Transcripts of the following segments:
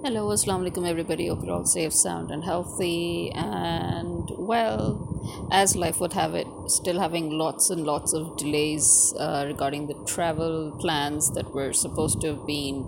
Hello, assalamu alaikum everybody. Hope you're all safe, sound, and healthy. And well, as life would have it, still having lots and lots of delays uh, regarding the travel plans that were supposed to have been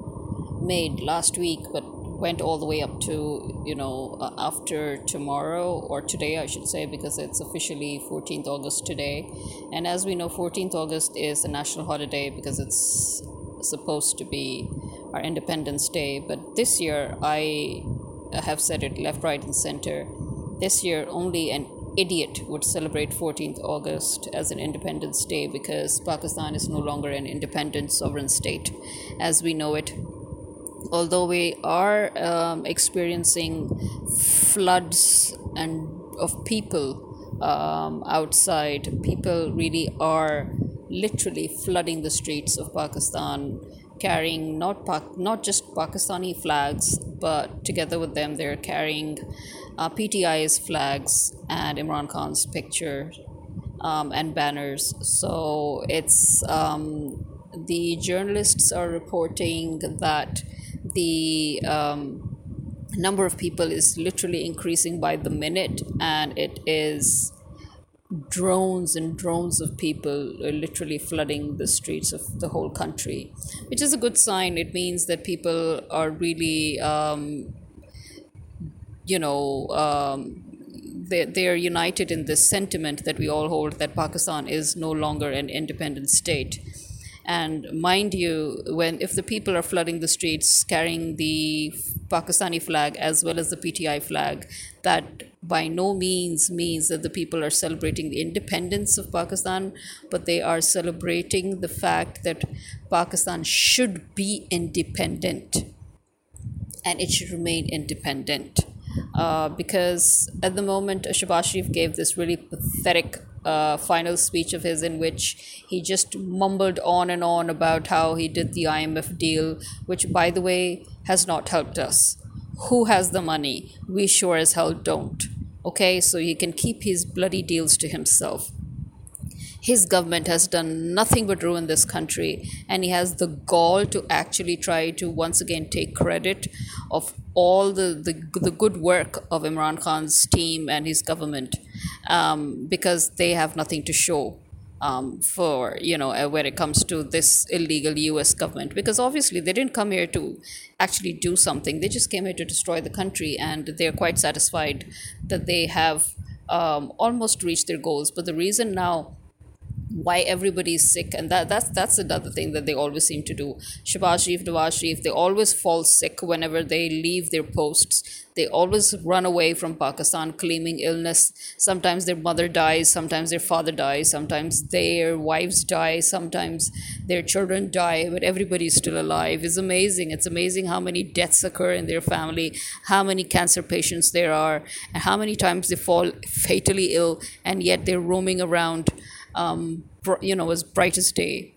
made last week, but went all the way up to you know uh, after tomorrow or today, I should say, because it's officially 14th August today. And as we know, 14th August is a national holiday because it's supposed to be our Independence Day. But this year, I have said it left, right, and center. This year, only an idiot would celebrate 14th August as an Independence Day because Pakistan is no longer an independent sovereign state as we know it. Although we are um, experiencing floods and of people um, outside, people really are literally flooding the streets of Pakistan, carrying not Pak- not just Pakistani flags, but together with them they're carrying uh, PTI's flags and Imran Khan's picture um, and banners. So it's um, the journalists are reporting that the um, number of people is literally increasing by the minute, and it is drones and drones of people are literally flooding the streets of the whole country, which is a good sign. It means that people are really, um, you know, um, they, they are united in this sentiment that we all hold that Pakistan is no longer an independent state. And mind you, when if the people are flooding the streets carrying the Pakistani flag as well as the PTI flag, that by no means means that the people are celebrating the independence of Pakistan, but they are celebrating the fact that Pakistan should be independent and it should remain independent. Uh, because at the moment, Shahbaz Sharif gave this really pathetic uh, final speech of his in which he just mumbled on and on about how he did the IMF deal, which, by the way, has not helped us. Who has the money? We sure as hell don't. Okay, so he can keep his bloody deals to himself his government has done nothing but ruin this country and he has the gall to actually try to once again take credit of all the, the, the good work of Imran Khan's team and his government um, because they have nothing to show um, for you know uh, when it comes to this illegal US government. Because obviously they didn't come here to actually do something. They just came here to destroy the country and they're quite satisfied that they have um, almost reached their goals. But the reason now why everybody is sick and that that's that's another thing that they always seem to do. Shahbaz Sharif Nawaz Sharif they always fall sick whenever they leave their posts. They always run away from Pakistan claiming illness. Sometimes their mother dies sometimes their father dies sometimes their wives die sometimes their children die but everybody is still alive. It's amazing. It's amazing how many deaths occur in their family how many cancer patients there are and how many times they fall fatally ill and yet they're roaming around um, you know, as bright as day.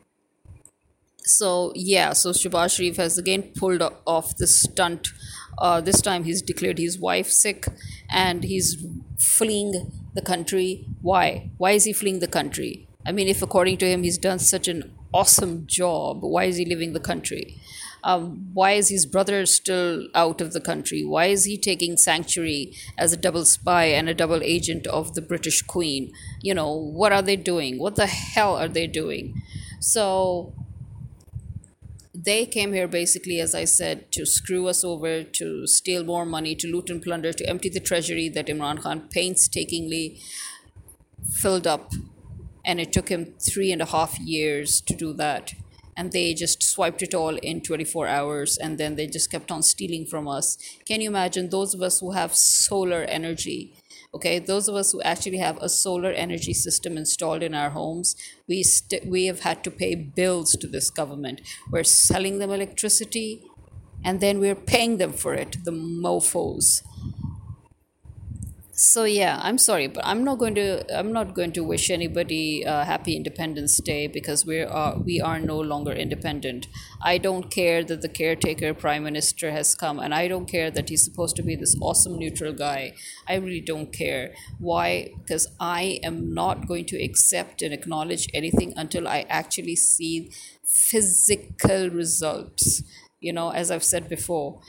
So yeah, so Shahbaz Sharif has again pulled off the stunt. Uh, this time he's declared his wife sick, and he's fleeing the country. Why? Why is he fleeing the country? I mean, if according to him he's done such an awesome job, why is he leaving the country? Um, why is his brother still out of the country? Why is he taking sanctuary as a double spy and a double agent of the British Queen? You know, what are they doing? What the hell are they doing? So they came here basically, as I said, to screw us over, to steal more money, to loot and plunder, to empty the treasury that Imran Khan painstakingly filled up. And it took him three and a half years to do that and they just swiped it all in 24 hours and then they just kept on stealing from us. Can you imagine those of us who have solar energy? Okay those of us who actually have a solar energy system installed in our homes we st- we have had to pay bills to this government. We're selling them electricity and then we're paying them for it the mofos so yeah i'm sorry but i'm not going to i'm not going to wish anybody uh, happy independence day because we are we are no longer independent. I don't care that the caretaker prime minister has come and i don't care that he's supposed to be this awesome neutral guy. I really don't care. Why? Because i am not going to accept and acknowledge anything until i actually see physical results. You know as i've said before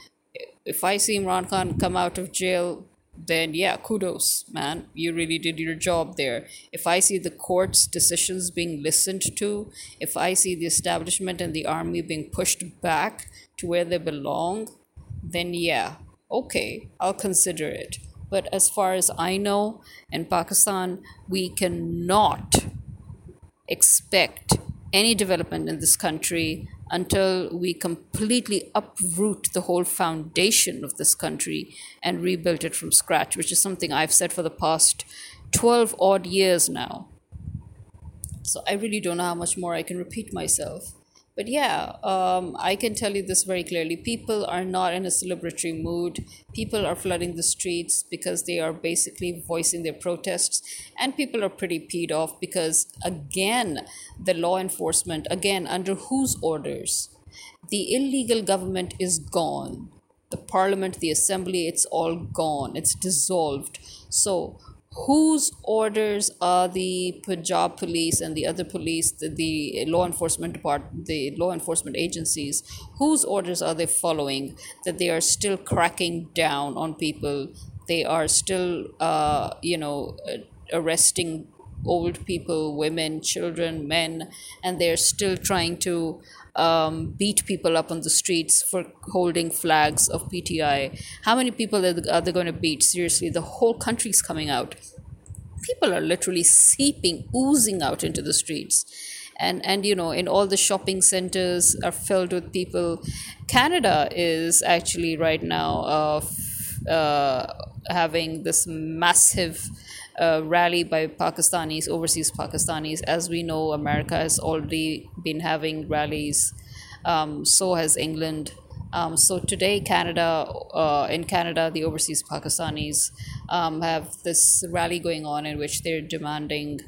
if I see Imran Khan come out of jail, then yeah, kudos, man. You really did your job there. If I see the court's decisions being listened to, if I see the establishment and the army being pushed back to where they belong, then yeah, okay, I'll consider it. But as far as I know, in Pakistan, we cannot expect any development in this country until we completely uproot the whole foundation of this country and rebuild it from scratch, which is something I've said for the past 12 odd years now. So I really don't know how much more I can repeat myself. But yeah, um, I can tell you this very clearly. People are not in a celebratory mood. People are flooding the streets because they are basically voicing their protests. And people are pretty peed off because, again, the law enforcement, again, under whose orders? The illegal government is gone. The parliament, the assembly, it's all gone. It's dissolved. So, whose orders are the Punjab police and the other police, the, the law enforcement department, the law enforcement agencies, whose orders are they following that they are still cracking down on people? They are still, uh, you know, arresting old people, women, children, men, and they're still trying to um, beat people up on the streets for holding flags of PTI. How many people are they going to beat? Seriously, the whole country's coming out. People are literally seeping, oozing out into the streets. And, and you know in all the shopping centers are filled with people canada is actually right now uh, f- uh, having this massive uh, rally by Pakistanis, overseas Pakistanis. As we know, America has already been having rallies. Um, so has England. Um, so today, Canada, uh, in Canada, the overseas Pakistanis um, have this rally going on in which they're demanding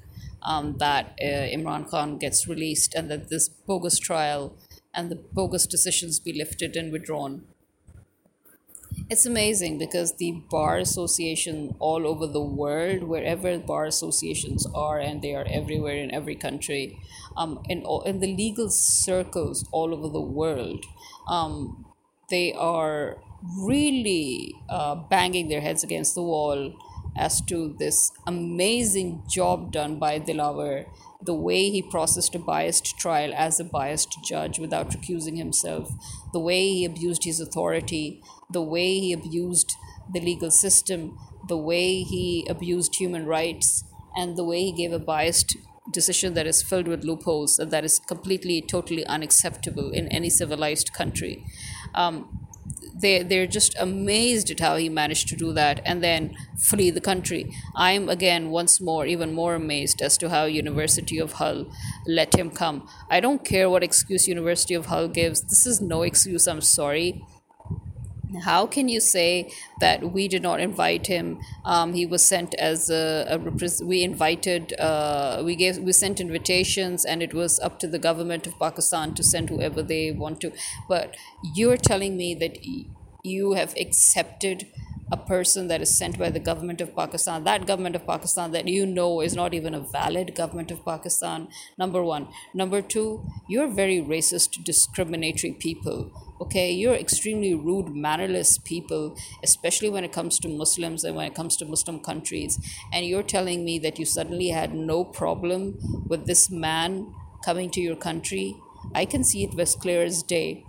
um, that uh, Imran Khan gets released and that this bogus trial and the bogus decisions be lifted and withdrawn it's amazing because the bar association all over the world wherever bar associations are and they are everywhere in every country um, in, all, in the legal circles all over the world um, they are really uh, banging their heads against the wall as to this amazing job done by Dilawar the way he processed a biased trial as a biased judge without recusing himself, the way he abused his authority, the way he abused the legal system, the way he abused human rights, and the way he gave a biased decision that is filled with loopholes and that is completely, totally unacceptable in any civilized country. Um, they they're just amazed at how he managed to do that and then flee the country. I'm again once more even more amazed as to how University of Hull let him come. I don't care what excuse University of Hull gives. This is no excuse. I'm sorry how can you say that we did not invite him? Um, he was sent as a, a we invited uh, we gave we sent invitations and it was up to the government of pakistan to send whoever they want to. But you're telling me that you have accepted a person that is sent by the government of Pakistan, that government of Pakistan that you know is not even a valid government of Pakistan, number one. Number two, you're very racist, discriminatory people okay? You're extremely rude mannerless people especially when it comes to muslims and when it comes to muslim countries. And you're telling me that you suddenly had no problem with this man coming to your country? I can see it as clear as day.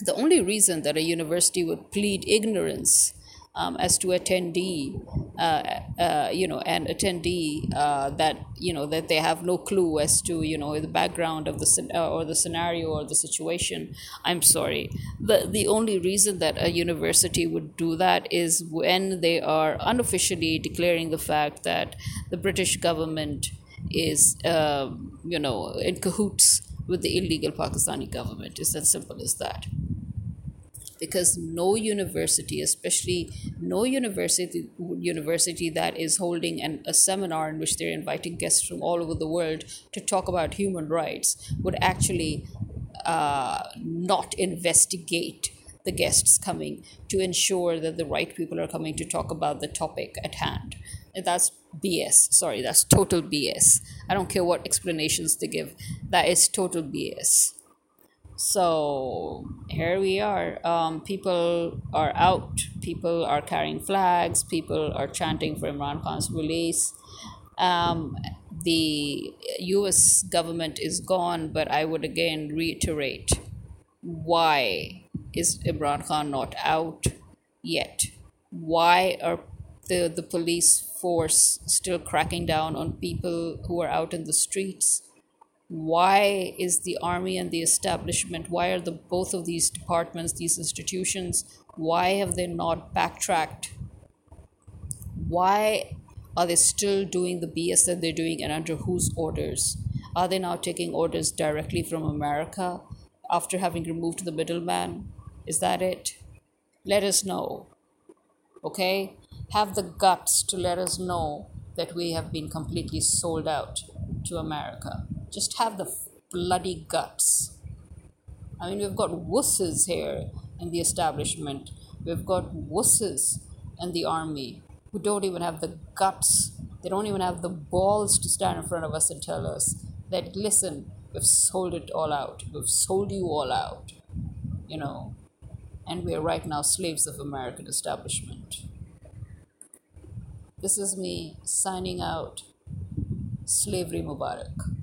The only reason that a university would plead ignorance um, as to attendee, uh, uh, you know, an attendee uh, that you know that they have no clue as to you know the background of the uh, or the scenario or the situation. I'm sorry. the The only reason that a university would do that is when they are unofficially declaring the fact that the British government is, uh, you know, in cahoots with the illegal Pakistani government. It's as simple as that because no university, especially no university university that is holding an, a seminar in which they're inviting guests from all over the world to talk about human rights, would actually uh, not investigate the guests coming to ensure that the right people are coming to talk about the topic at hand. That's BS. Sorry, that's total BS. I don't care what explanations they give. That is total BS. So here we are. Um, people are out. People are carrying flags. People are chanting for Imran Khan's release. Um, the US government is gone, but I would again reiterate why is Imran Khan not out yet? Why are the, the police force still cracking down on people who are out in the streets? Why is the army and the establishment, why are the both of these departments, these institutions, why have they not backtracked? Why are they still doing the BS that they're doing and under whose orders? Are they now taking orders directly from America after having removed the middleman? Is that it? Let us know. Okay? Have the guts to let us know that we have been completely sold out to America. Just have the bloody guts. I mean, we've got wusses here in the establishment, we've got wusses in the army who don't even have the guts, they don't even have the balls to stand in front of us and tell us that, listen, we've sold it all out, we've sold you all out, you know, and we are right now slaves of American establishment. This is me signing out. Slavery Mubarak.